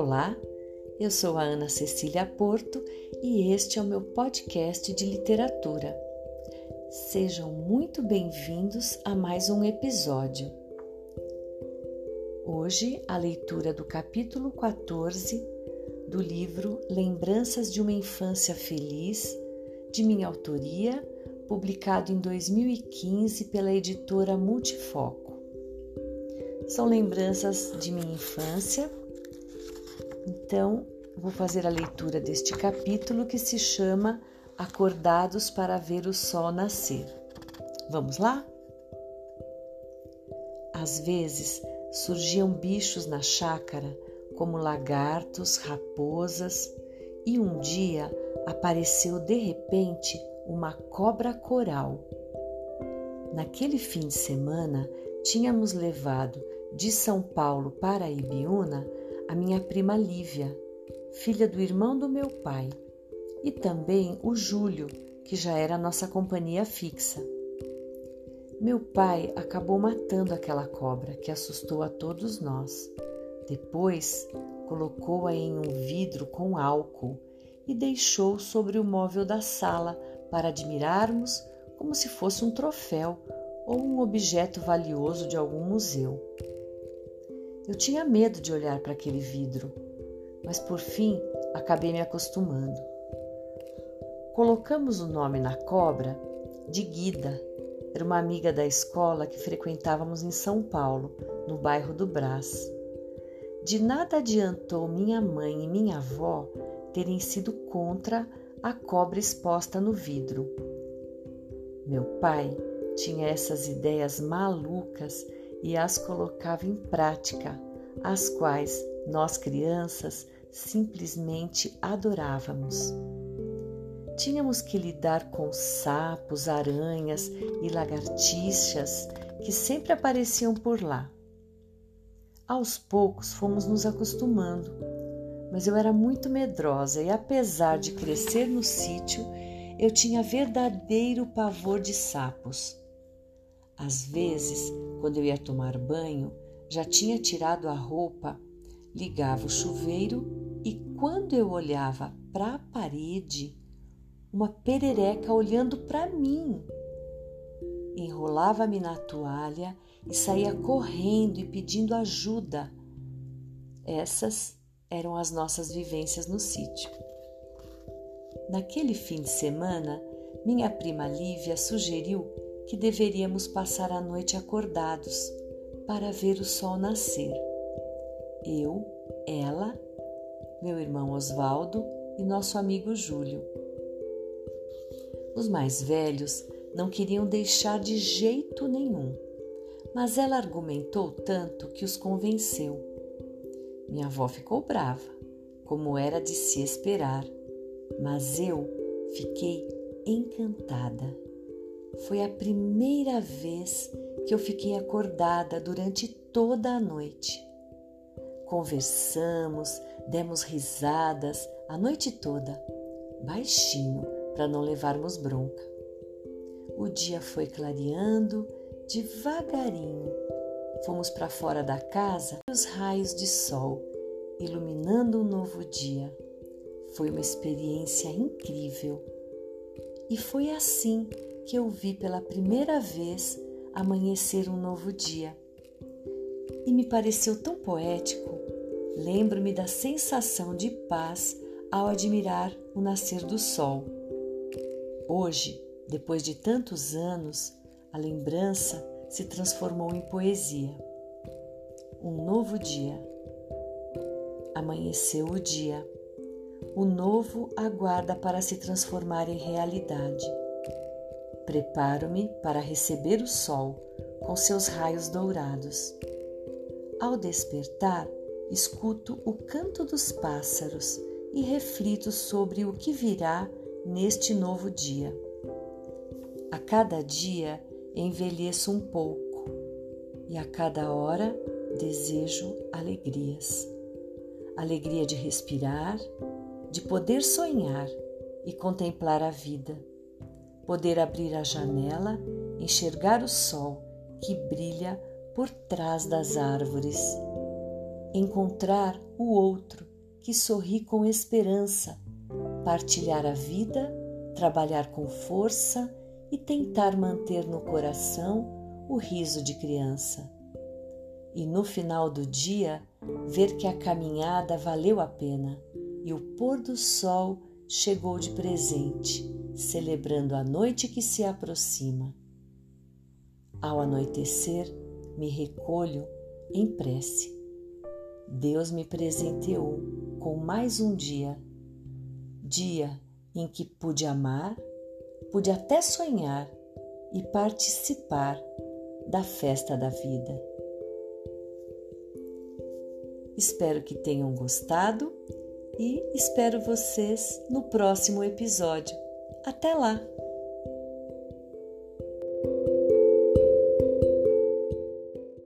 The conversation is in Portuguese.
Olá, eu sou a Ana Cecília Porto e este é o meu podcast de literatura. Sejam muito bem-vindos a mais um episódio. Hoje, a leitura do capítulo 14 do livro Lembranças de uma Infância Feliz, de minha autoria, publicado em 2015 pela editora Multifoco. São lembranças de minha infância, então vou fazer a leitura deste capítulo que se chama Acordados para ver o sol nascer. Vamos lá? Às vezes surgiam bichos na chácara, como lagartos, raposas, e um dia apareceu de repente uma cobra coral. Naquele fim de semana, tínhamos levado de São Paulo para Ibiúna a minha prima Lívia, filha do irmão do meu pai, e também o Júlio, que já era nossa companhia fixa. Meu pai acabou matando aquela cobra que assustou a todos nós. Depois, colocou-a em um vidro com álcool e deixou sobre o móvel da sala para admirarmos como se fosse um troféu ou um objeto valioso de algum museu. Eu tinha medo de olhar para aquele vidro, mas por fim acabei me acostumando. Colocamos o nome na cobra de Guida. Era uma amiga da escola que frequentávamos em São Paulo, no bairro do Brás. De nada adiantou minha mãe e minha avó terem sido contra a cobra exposta no vidro. Meu pai tinha essas ideias malucas e as colocava em prática, as quais nós crianças simplesmente adorávamos. Tínhamos que lidar com sapos, aranhas e lagartixas que sempre apareciam por lá. Aos poucos fomos nos acostumando mas eu era muito medrosa e, apesar de crescer no sítio, eu tinha verdadeiro pavor de sapos. Às vezes, quando eu ia tomar banho, já tinha tirado a roupa, ligava o chuveiro e, quando eu olhava para a parede, uma perereca olhando para mim. Enrolava-me na toalha e saía correndo e pedindo ajuda. Essas eram as nossas vivências no sítio. Naquele fim de semana, minha prima Lívia sugeriu que deveríamos passar a noite acordados para ver o sol nascer. Eu, ela, meu irmão Osvaldo e nosso amigo Júlio. Os mais velhos não queriam deixar de jeito nenhum, mas ela argumentou tanto que os convenceu. Minha avó ficou brava, como era de se esperar, mas eu fiquei encantada. Foi a primeira vez que eu fiquei acordada durante toda a noite. Conversamos, demos risadas a noite toda, baixinho para não levarmos bronca. O dia foi clareando devagarinho Fomos para fora da casa e os raios de sol iluminando um novo dia. Foi uma experiência incrível. E foi assim que eu vi pela primeira vez amanhecer um novo dia. E me pareceu tão poético. Lembro-me da sensação de paz ao admirar o nascer do sol. Hoje, depois de tantos anos, a lembrança se transformou em poesia. Um novo dia. Amanheceu o dia. O novo aguarda para se transformar em realidade. Preparo-me para receber o sol com seus raios dourados. Ao despertar, escuto o canto dos pássaros e reflito sobre o que virá neste novo dia. A cada dia envelheço um pouco e a cada hora desejo alegrias. Alegria de respirar, de poder sonhar e contemplar a vida, poder abrir a janela, enxergar o sol que brilha por trás das árvores, encontrar o outro que sorri com esperança, partilhar a vida, trabalhar com força e tentar manter no coração o riso de criança. E no final do dia, ver que a caminhada valeu a pena e o pôr do sol chegou de presente, celebrando a noite que se aproxima. Ao anoitecer, me recolho em prece. Deus me presenteou com mais um dia, dia em que pude amar, pude até sonhar e participar da festa da vida. Espero que tenham gostado e espero vocês no próximo episódio. Até lá!